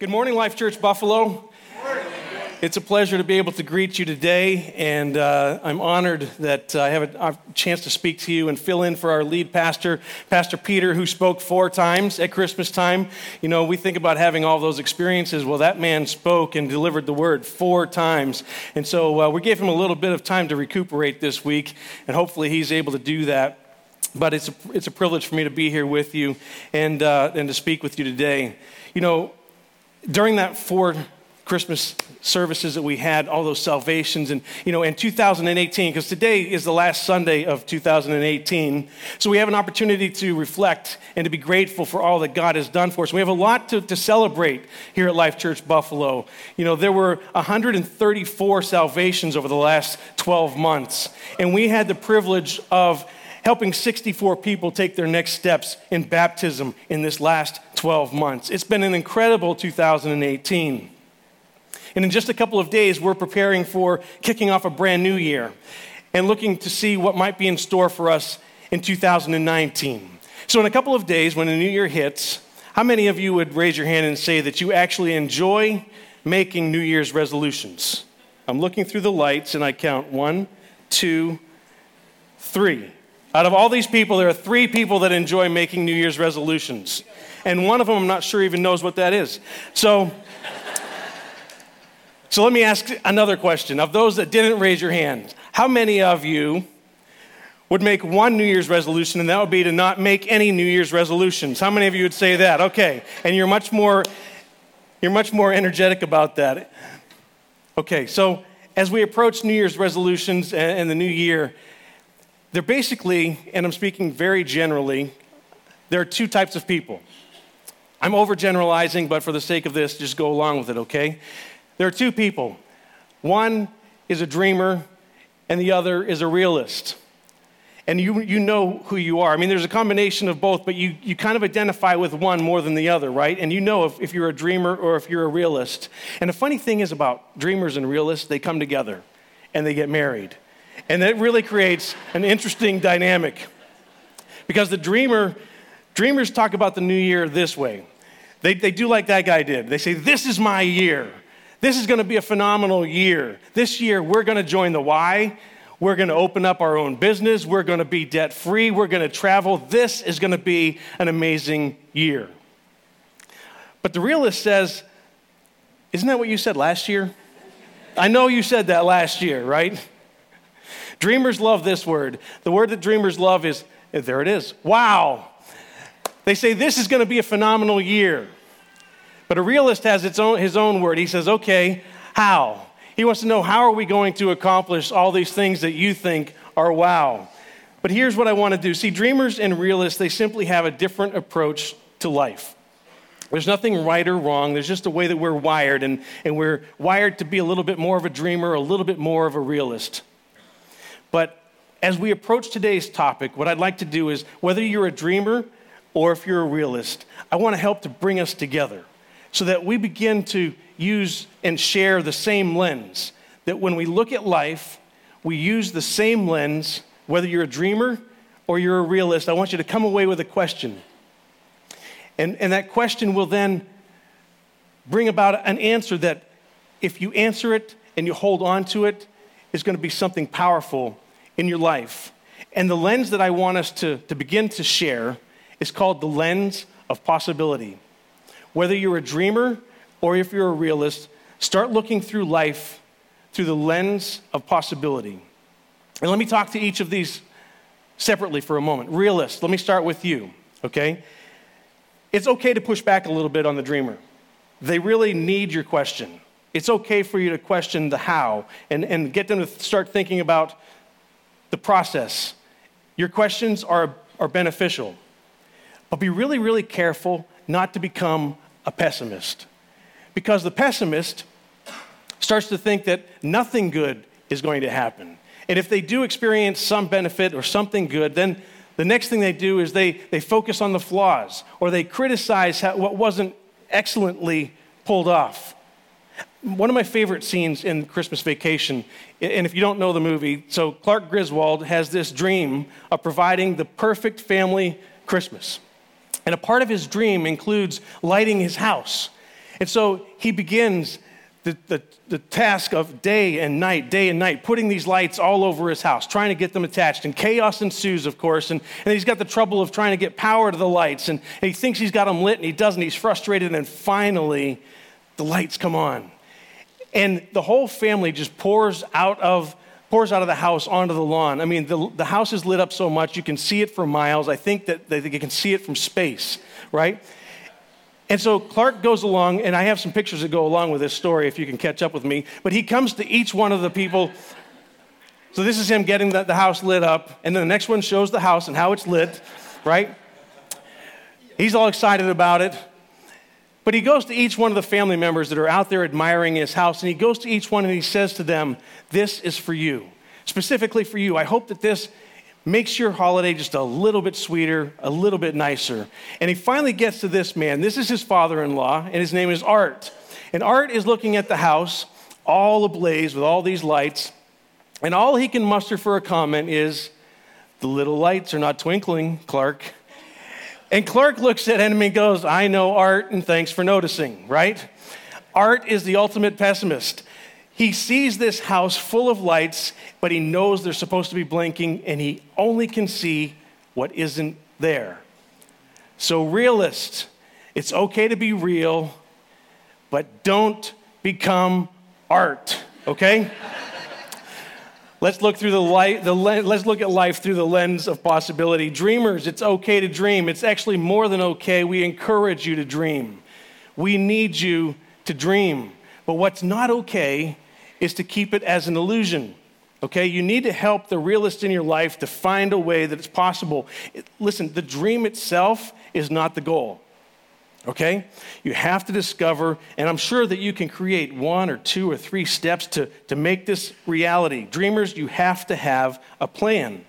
Good morning, Life Church Buffalo. It's a pleasure to be able to greet you today, and uh, I'm honored that uh, I have a, a, chance to speak to you and fill in for our lead pastor, Pastor Peter, who spoke four times at Christmas time. You know, we think about having all those experiences. Well, that man spoke and delivered the word four times. And so uh, we gave him a little bit of time to recuperate this week, and hopefully he's able to do that. But it's a, it's a privilege for me to be here with you and, uh, and to speak with you today. You know, during that four Christmas services that we had, all those salvations, and you know, in 2018, because today is the last Sunday of 2018, so we have an opportunity to reflect and to be grateful for all that God has done for us. We have a lot to, to celebrate here at Life Church Buffalo. You know, there were 134 salvations over the last 12 months, and we had the privilege of helping 64 people take their next steps in baptism in this last 12 months. It's been an incredible 2018. And in just a couple of days, we're preparing for kicking off a brand new year and looking to see what might be in store for us in 2019. So, in a couple of days, when the new year hits, how many of you would raise your hand and say that you actually enjoy making New Year's resolutions? I'm looking through the lights and I count one, two, three. Out of all these people, there are three people that enjoy making New Year's resolutions. And one of them, I'm not sure even knows what that is. So, so let me ask another question. Of those that didn't raise your hand, how many of you would make one New Year's resolution, and that would be to not make any New Year's resolutions? How many of you would say that? Okay, and you're much more you're much more energetic about that. Okay, so as we approach New Year's resolutions and the new year, they're basically, and I'm speaking very generally, there are two types of people. I'm overgeneralizing, but for the sake of this, just go along with it, okay? There are two people one is a dreamer, and the other is a realist. And you, you know who you are. I mean, there's a combination of both, but you, you kind of identify with one more than the other, right? And you know if, if you're a dreamer or if you're a realist. And the funny thing is about dreamers and realists, they come together and they get married. And that really creates an interesting dynamic. Because the dreamer, dreamers talk about the new year this way. They, they do like that guy did. They say, This is my year. This is going to be a phenomenal year. This year, we're going to join the Y. We're going to open up our own business. We're going to be debt free. We're going to travel. This is going to be an amazing year. But the realist says, Isn't that what you said last year? I know you said that last year, right? Dreamers love this word. The word that dreamers love is, eh, there it is, wow. They say this is going to be a phenomenal year. But a realist has its own, his own word. He says, okay, how? He wants to know how are we going to accomplish all these things that you think are wow. But here's what I want to do. See, dreamers and realists, they simply have a different approach to life. There's nothing right or wrong. There's just a way that we're wired, and, and we're wired to be a little bit more of a dreamer, a little bit more of a realist. But as we approach today's topic, what I'd like to do is whether you're a dreamer or if you're a realist, I want to help to bring us together so that we begin to use and share the same lens. That when we look at life, we use the same lens, whether you're a dreamer or you're a realist. I want you to come away with a question. And, and that question will then bring about an answer that, if you answer it and you hold on to it, is going to be something powerful in your life. And the lens that I want us to, to begin to share is called the lens of possibility. Whether you're a dreamer or if you're a realist, start looking through life through the lens of possibility. And let me talk to each of these separately for a moment. Realist, let me start with you, okay? It's okay to push back a little bit on the dreamer. They really need your question. It's okay for you to question the how and, and get them to start thinking about the process. Your questions are, are beneficial. But be really, really careful not to become a pessimist. Because the pessimist starts to think that nothing good is going to happen. And if they do experience some benefit or something good, then the next thing they do is they, they focus on the flaws or they criticize how, what wasn't excellently pulled off. One of my favorite scenes in Christmas Vacation, and if you don't know the movie, so Clark Griswold has this dream of providing the perfect family Christmas. And a part of his dream includes lighting his house. And so he begins the, the, the, task of day and night, day and night, putting these lights all over his house, trying to get them attached. And chaos ensues, of course. And, and he's got the trouble of trying to get power to the lights. And, and he thinks he's got them lit, and he doesn't. He's frustrated. And finally, the lights come on. And the whole family just pours out of pours out of the house onto the lawn. I mean, the, the house is lit up so much you can see it for miles. I think that they, can see it from space, right? And so Clark goes along, and I have some pictures that go along with this story if you can catch up with me. But he comes to each one of the people. So this is him getting the, the house lit up, and then the next one shows the house and how it's lit, right? He's all excited about it. But he goes to each one of the family members that are out there admiring his house, and he goes to each one and he says to them, This is for you, specifically for you. I hope that this makes your holiday just a little bit sweeter, a little bit nicer. And he finally gets to this man. This is his father in law, and his name is Art. And Art is looking at the house, all ablaze with all these lights. And all he can muster for a comment is, The little lights are not twinkling, Clark. And Clark looks at him and goes, I know Art, and thanks for noticing, right? Art is the ultimate pessimist. He sees this house full of lights, but he knows they're supposed to be blinking, and he only can see what isn't there. So, realist, it's okay to be real, but don't become Art, okay? Let's look through the light, the let's look at life through the lens of possibility. Dreamers, it's okay to dream. It's actually more than okay. We encourage you to dream. We need you to dream. But what's not okay is to keep it as an illusion. Okay, you need to help the realist in your life to find a way that it's possible. listen, the dream itself is not the goal. Okay? You have to discover, and I'm sure that you can create one or two or three steps to, to make this reality. Dreamers, you have to have a plan.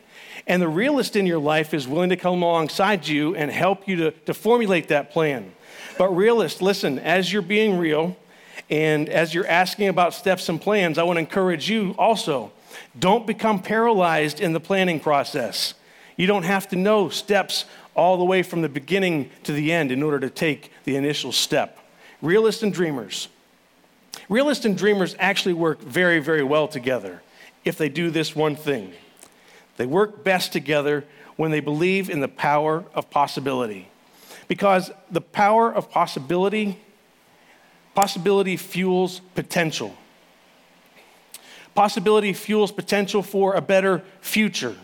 And the realist in your life is willing to come alongside you and help you to, to formulate that plan. But, realist, listen, as you're being real, and as you're asking about steps and plans, I want to encourage you also don't become paralyzed in the planning process. You don't have to know steps all the way from the beginning to the end in order to take the initial step. Realists and dreamers. Realists and dreamers actually work very, very well together if they do this one thing. They work best together when they believe in the power of possibility. Because the power of possibility Possibility fuels potential. Possibility fuels potential for a better future,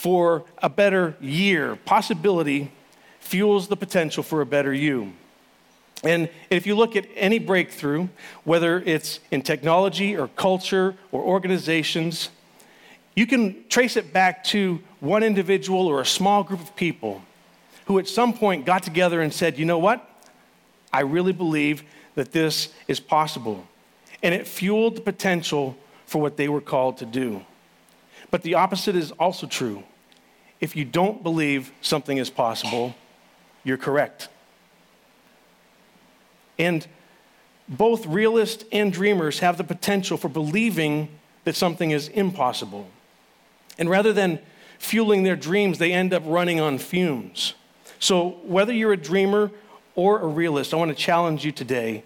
for a better year. Possibility fuels the potential for a better you. And if you look at any breakthrough, whether it's in technology or culture or organizations, you can trace it back to one individual or a small group of people who at some point got together and said, you know what? I really believe that this is possible. And it fueled the potential for what they were called to do. But the opposite is also true. If you don't believe something is possible, you're correct. And both realists and dreamers have the potential for believing that something is impossible. And rather than fueling their dreams, they end up running on fumes. So, whether you're a dreamer or a realist, I want to challenge you today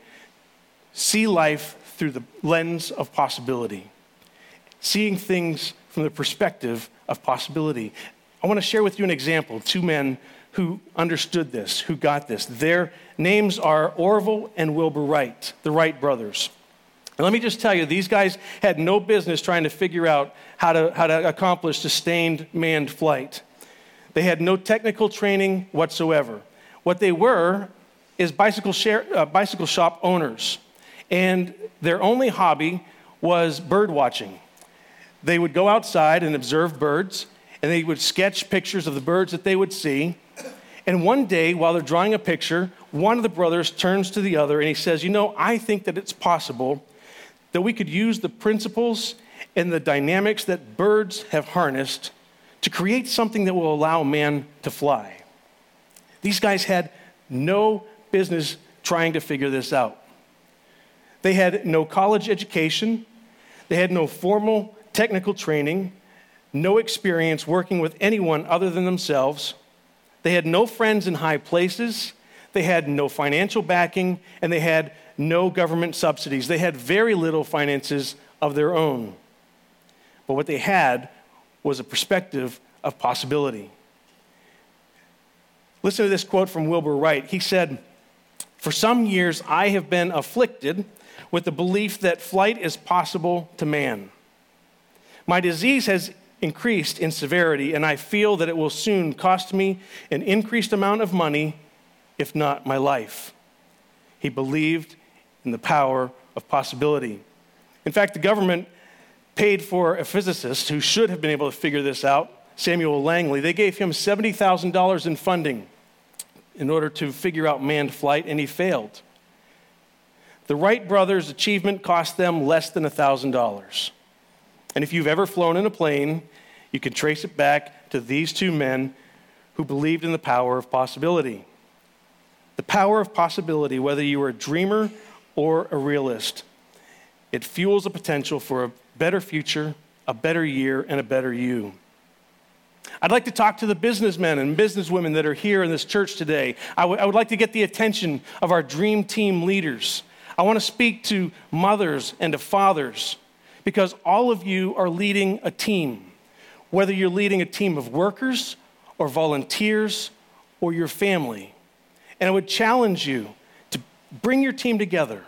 see life through the lens of possibility, seeing things from the perspective of possibility. I want to share with you an example two men who understood this, who got this. Their names are Orville and Wilbur Wright, the Wright brothers. And let me just tell you, these guys had no business trying to figure out how to, how to accomplish sustained manned flight. They had no technical training whatsoever. What they were is bicycle, share, uh, bicycle shop owners and their only hobby was bird watching. They would go outside and observe birds, and they would sketch pictures of the birds that they would see. And one day, while they're drawing a picture, one of the brothers turns to the other and he says, You know, I think that it's possible that we could use the principles and the dynamics that birds have harnessed to create something that will allow man to fly. These guys had no business trying to figure this out. They had no college education, they had no formal technical training, no experience working with anyone other than themselves. They had no friends in high places. they had no financial backing, and they had no government subsidies. They had very little finances of their own. But what they had was a perspective of possibility. Listen to this quote from Wilbur Wright. He said, For some years I have been afflicted with the belief that flight is possible to man. My disease has increased in severity, and I feel that it will soon cost me an increased amount of money, if not my life. He believed in the power of possibility. In fact, the government paid for a physicist who should have been able to figure this out, Samuel Langley. They gave him $70,000 in funding in order to figure out manned flight, and he failed. The Wright brothers' achievement cost them less than $1,000. And if you've ever flown in a plane, you can trace it back to these two men who believed in the power of possibility. The power of possibility, whether you are a dreamer or a realist, it fuels the potential for a better future, a better year, and a better you. I'd like to talk to the businessmen and businesswomen that are here in this church today. I, w- I would like to get the attention of our dream team leaders. I want to speak to mothers and to fathers because all of you are leading a team, whether you're leading a team of workers or volunteers or your family. And I would challenge you to bring your team together.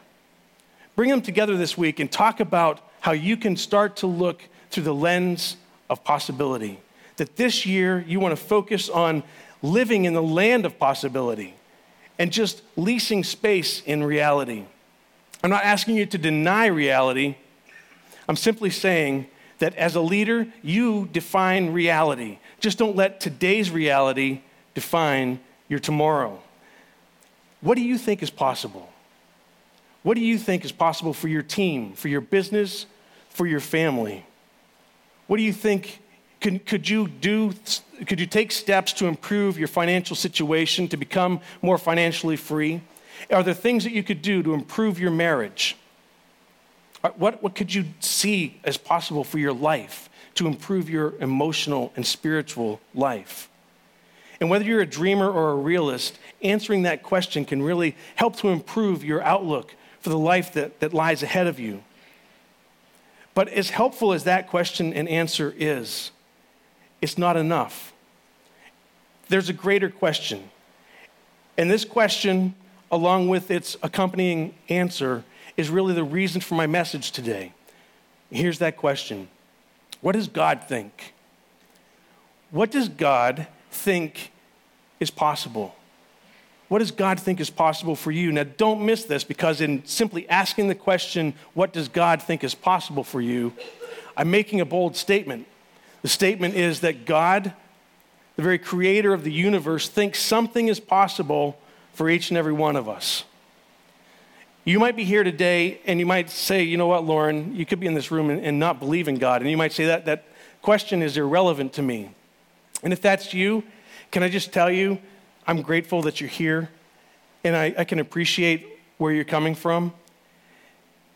Bring them together this week and talk about how you can start to look through the lens of possibility that this year you want to focus on living in the land of possibility and just leasing space in reality. I'm not asking you to deny reality. I'm simply saying that as a leader, you define reality. Just don't let today's reality define your tomorrow. What do you think is possible? What do you think is possible for your team, for your business, for your family? What do you think could, could, you do, could you take steps to improve your financial situation, to become more financially free? Are there things that you could do to improve your marriage? Uh, what, what could you see as possible for your life to improve your emotional and spiritual life? And whether you're a dreamer or a realist, answering that question can really help to improve your outlook for the life that, that lies ahead of you. But as helpful as that question and answer is, it's not enough. There's a greater question. And this question, along with its accompanying answer, is really the reason for my message today. Here's that question What does God think? What does God think is possible? What does God think is possible for you? Now, don't miss this because in simply asking the question, What does God think is possible for you? I'm making a bold statement. The statement is that God, the very creator of the universe, thinks something is possible for each and every one of us. You might be here today and you might say, you know what, Loren, you could be in this room and, and not believe in God. And you might say, that, that question is irrelevant to me. And if that's you, can I just tell you, I'm grateful that you're here and I, I can appreciate where you're coming from.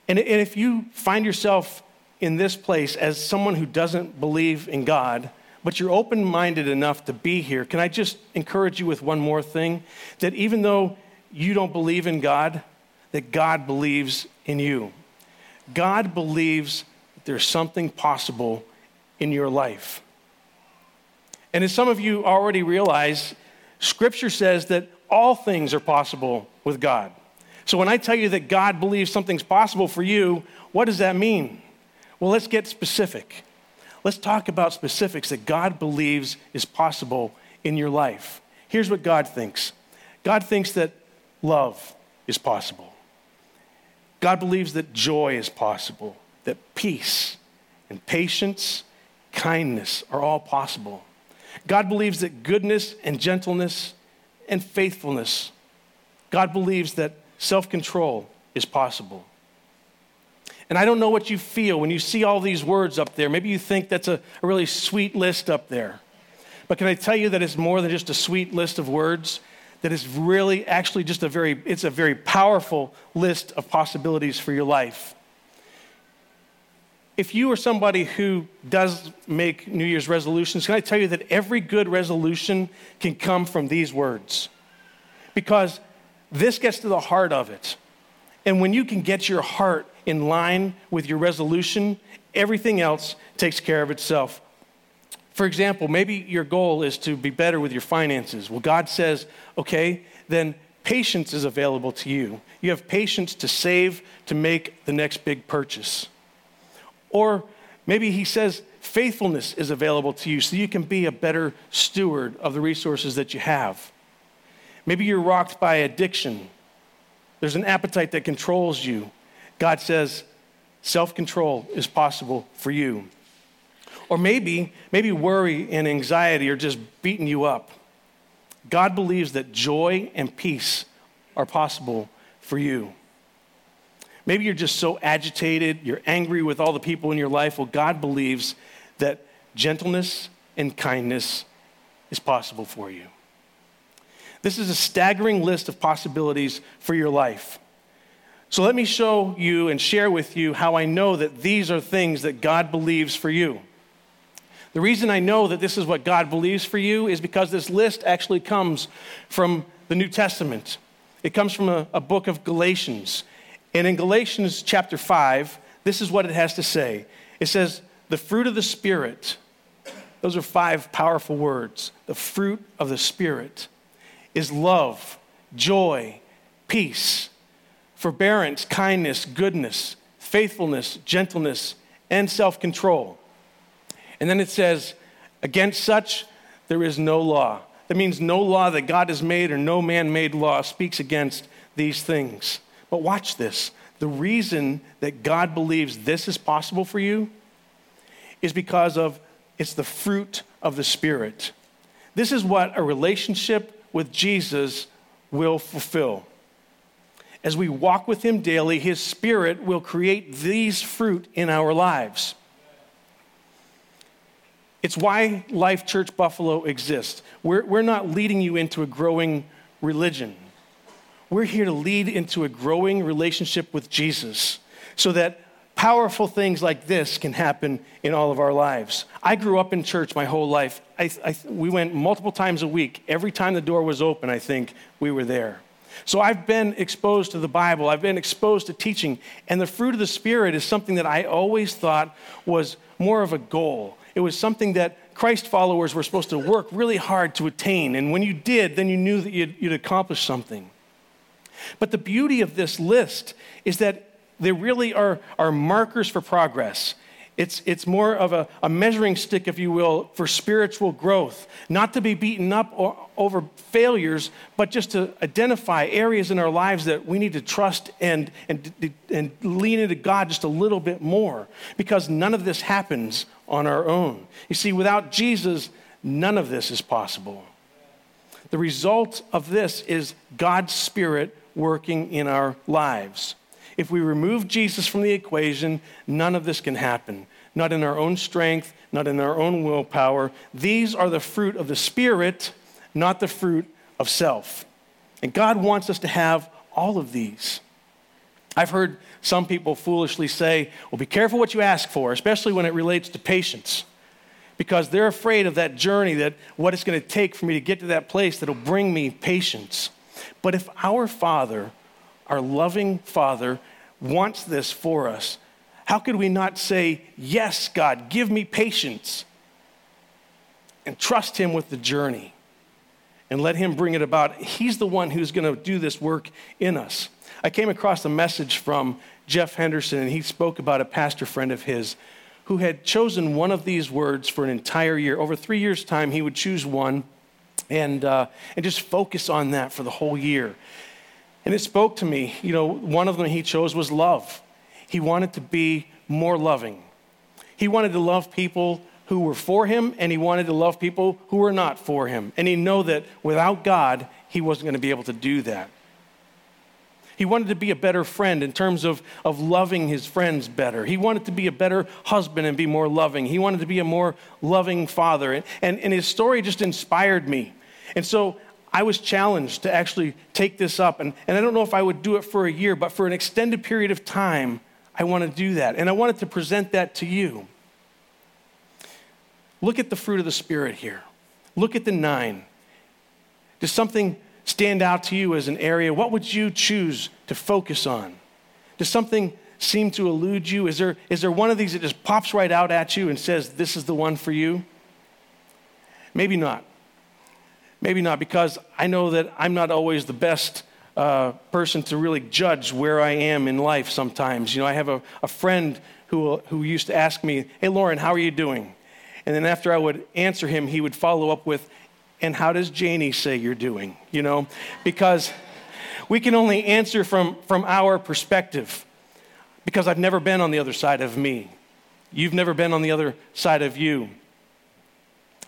And, and if you find yourself in this place as someone who doesn't believe in God, but you're open minded enough to be here, can I just encourage you with one more thing? That even though you don't believe in God, that God believes in you. God believes that there's something possible in your life. And as some of you already realize, Scripture says that all things are possible with God. So when I tell you that God believes something's possible for you, what does that mean? Well, let's get specific. Let's talk about specifics that God believes is possible in your life. Here's what God thinks God thinks that love is possible. God believes that joy is possible, that peace and patience, kindness are all possible. God believes that goodness and gentleness and faithfulness, God believes that self control is possible. And I don't know what you feel when you see all these words up there. Maybe you think that's a, a really sweet list up there. But can I tell you that it's more than just a sweet list of words? That is really actually just a very, it's a very powerful list of possibilities for your life. If you are somebody who does make New Year's resolutions, can I tell you that every good resolution can come from these words? Because this gets to the heart of it. And when you can get your heart in line with your resolution, everything else takes care of itself. For example, maybe your goal is to be better with your finances. Well, God says, okay, then patience is available to you. You have patience to save to make the next big purchase. Or maybe He says, faithfulness is available to you so you can be a better steward of the resources that you have. Maybe you're rocked by addiction. There's an appetite that controls you. God says self control is possible for you. Or maybe, maybe worry and anxiety are just beating you up. God believes that joy and peace are possible for you. Maybe you're just so agitated, you're angry with all the people in your life. Well, God believes that gentleness and kindness is possible for you. This is a staggering list of possibilities for your life. So let me show you and share with you how I know that these are things that God believes for you. The reason I know that this is what God believes for you is because this list actually comes from the New Testament. It comes from a, a book of Galatians. And in Galatians chapter 5, this is what it has to say it says, The fruit of the Spirit, those are five powerful words. The fruit of the Spirit is love, joy, peace, forbearance, kindness, goodness, faithfulness, gentleness, and self control. And then it says, Against such there is no law. That means no law that God has made or no man made law speaks against these things. But watch this. The reason that God believes this is possible for you is because of it's the fruit of the Spirit. This is what a relationship with Jesus will fulfill. As we walk with Him daily, His Spirit will create these fruit in our lives. It's why Life Church Buffalo exists. We're, we're not leading you into a growing religion. We're here to lead into a growing relationship with Jesus so that powerful things like this can happen in all of our lives. I grew up in church my whole life. I, I, we went multiple times a week. Every time the door was open, I think we were there. So I've been exposed to the Bible, I've been exposed to teaching, and the fruit of the Spirit is something that I always thought was more of a goal. It was something that Christ followers were supposed to work really hard to attain, and when you did, then you knew that you'd, you'd accomplished something. But the beauty of this list is that they really are, are markers for progress. It's, it's more of a, a measuring stick, if you will, for spiritual growth. Not to be beaten up or, over failures, but just to identify areas in our lives that we need to trust and, and, and lean into God just a little bit more. Because none of this happens on our own. You see, without Jesus, none of this is possible. The result of this is God's Spirit working in our lives. If we remove Jesus from the equation, none of this can happen. Not in our own strength, not in our own willpower. These are the fruit of the Spirit, not the fruit of self. And God wants us to have all of these. I've heard some people foolishly say, well, be careful what you ask for, especially when it relates to patience, because they're afraid of that journey, that what it's going to take for me to get to that place that'll bring me patience. But if our Father, our loving Father, wants this for us, how could we not say, Yes, God, give me patience, and trust Him with the journey and let Him bring it about? He's the one who's going to do this work in us. I came across a message from Jeff Henderson, and he spoke about a pastor friend of his who had chosen one of these words for an entire year. Over three years' time, he would choose one and, uh, and just focus on that for the whole year. And it spoke to me. You know, one of them he chose was love. He wanted to be more loving. He wanted to love people who were for him, and he wanted to love people who were not for him. And he knew that without God, he wasn't going to be able to do that. He wanted to be a better friend in terms of, of loving his friends better. He wanted to be a better husband and be more loving. He wanted to be a more loving father. And, and, and his story just inspired me. And so I was challenged to actually take this up. And, and I don't know if I would do it for a year, but for an extended period of time, I want to do that. And I wanted to present that to you. Look at the fruit of the Spirit here. Look at the nine. Does something stand out to you as an area? What would you choose to focus on? Does something seem to elude you? Is there, is there one of these that just pops right out at you and says, This is the one for you? Maybe not. Maybe not, because I know that I'm not always the best uh, person to really judge where I am in life sometimes. You know, I have a, a friend who, who used to ask me, Hey, Loren, how are you doing? And then after I would answer him, he would follow up with, And how does Janie say you're doing? You know, because we can only answer from, from our perspective, because I've never been on the other side of me. You've never been on the other side of you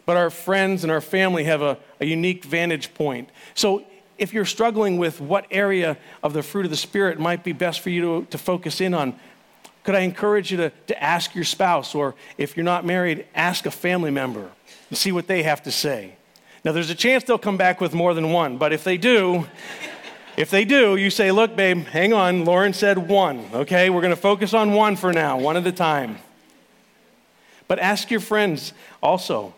but our friends and our family have a, a unique vantage point. So if you're struggling with what area of the fruit of the Spirit might be best for you to, to focus in on, could I encourage you to, to ask your spouse, or if you're not married, ask a family member and see what they have to say. Now, there's a chance they'll come back with more than one, but if they do, if they do, you say, Look, babe, hang on. Loren said one, okay? We're going to focus on one for now, one at a time. But ask your friends also.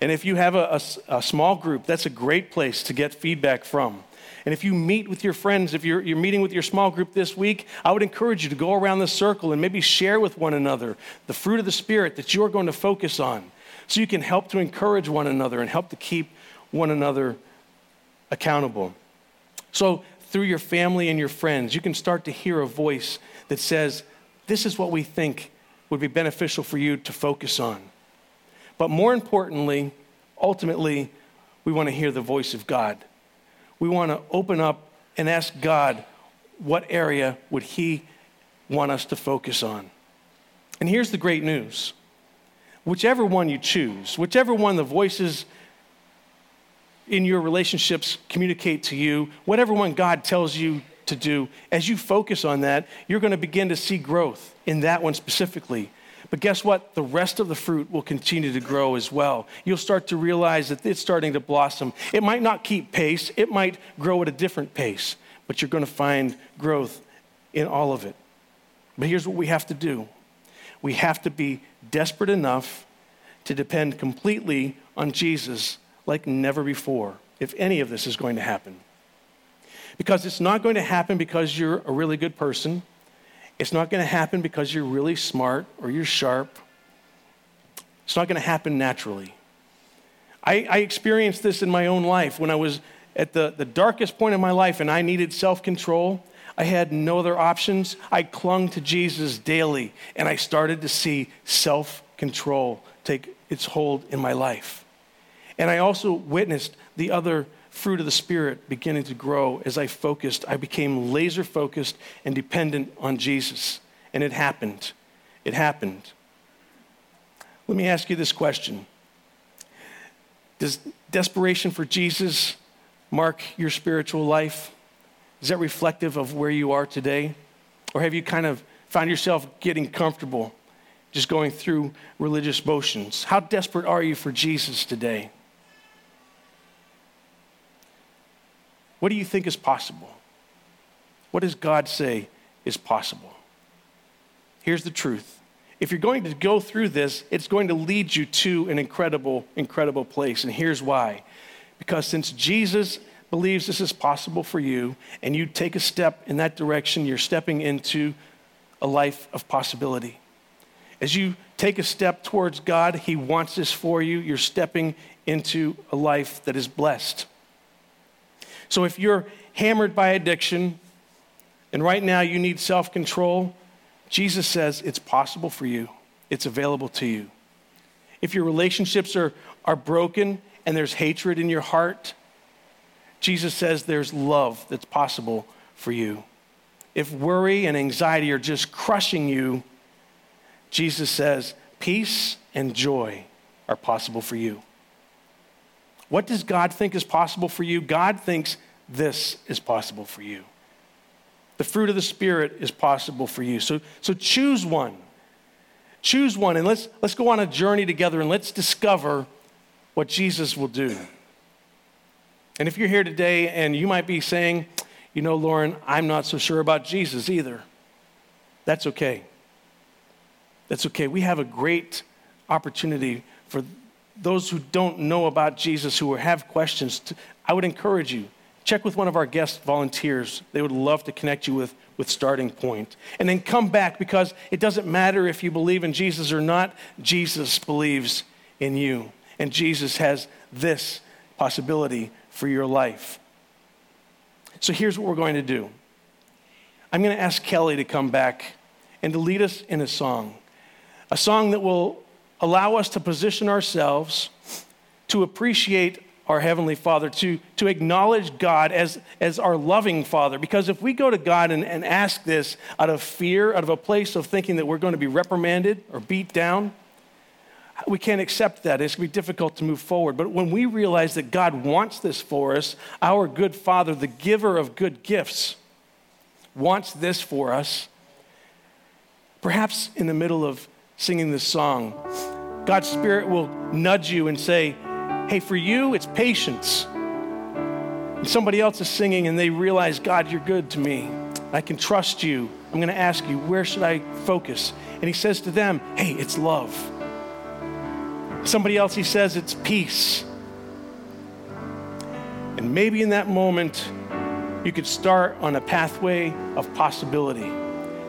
And if you have a, a, a, small group, that's a great place to get feedback from. And if you meet with your friends, if you're, you're meeting with your small group this week, I would encourage you to go around the circle and maybe share with one another the fruit of the Spirit that you're going to focus on so you can help to encourage one another and help to keep one another accountable. So, through your family and your friends, you can start to hear a voice that says, This is what we think would be beneficial for you to focus on. But more importantly, ultimately, we want to hear the voice of God. We want to open up and ask God, what area would He want us to focus on? And here's the great news whichever one you choose, whichever one the voices in your relationships communicate to you, whatever one God tells you to do, as you focus on that, you're going to begin to see growth in that one specifically. But guess what? The rest of the fruit will continue to grow as well. You'll start to realize that it's starting to blossom. It might not keep pace, it might grow at a different pace, but you're going to find growth in all of it. But here's what we have to do we have to be desperate enough to depend completely on Jesus like never before, if any of this is going to happen. Because it's not going to happen because you're a really good person. It's not going to happen because you're really smart or you're sharp. It's not going to happen naturally. I, I, experienced this in my own life when I was at the, the darkest point in my life and I needed self control. I had no other options. I clung to Jesus daily and I started to see self control take its hold in my life. And I also witnessed the other fruit of the Spirit beginning to grow as I focused. I became laser focused and dependent on Jesus. And it happened. It happened. Let me ask you this question Does desperation for Jesus mark your spiritual life? Is that reflective of where you are today? Or have you kind of found yourself getting comfortable just going through religious motions? How desperate are you for Jesus today? What do you think is possible? What does God say is possible? Here's the truth. If you're going to go through this, it's going to lead you to an incredible, incredible place. And here's why. Because since Jesus believes this is possible for you, and you take a step in that direction, you're stepping into a life of possibility. As you take a step towards God, He wants this for you. You're stepping into a life that is blessed. So if you're hammered by addiction and right now you need self control, Jesus says it's possible for you, it's available to you. If your relationships are, are broken and there's hatred in your heart, Jesus says there's love that's possible for you. If worry and anxiety are just crushing you, Jesus says peace and joy are possible for you. What does God think is possible for you? God thinks this is possible for you. The fruit of the Spirit is possible for you. So, so choose one. Choose one and let's, let's go on a journey together and let's discover what Jesus will do. And if you're here today and you might be saying, you know, Loren, I'm not so sure about Jesus either, that's okay. That's okay. We have a great opportunity for those who don't know about Jesus, who have questions, I would encourage you check with one of our guest volunteers. They would love to connect you with, with Starting Point. And then come back because it doesn't matter if you believe in Jesus or not, Jesus believes in you. And Jesus has this possibility for your life. So here's what we're going to do I'm going to ask Kelly to come back and to lead us in a song, a song that will allow us to position ourselves to appreciate our Heavenly Father, to, to acknowledge God as, as our loving Father. Because if we go to God and, and ask this out of fear, out of a place of thinking that we're going to be reprimanded or beat down, we can't accept that. It's going to be difficult to move forward. But when we realize that God wants this for us, our good Father, the giver of good gifts, wants this for us, perhaps in the middle of singing this song, God's Spirit will nudge you and say, Hey, for you, it's patience. And somebody else is singing and they realize, God, you're good to me. I can trust you. I'm going to ask you, where should I focus? And he says to them, Hey, it's love. Somebody else, he says, it's peace. And maybe in that moment, you could start on a pathway of possibility.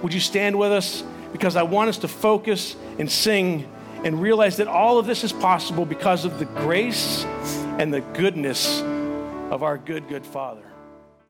Would you stand with us? Because I want us to focus and sing and realize that all of this is possible because of the grace and the goodness of our good, good Father.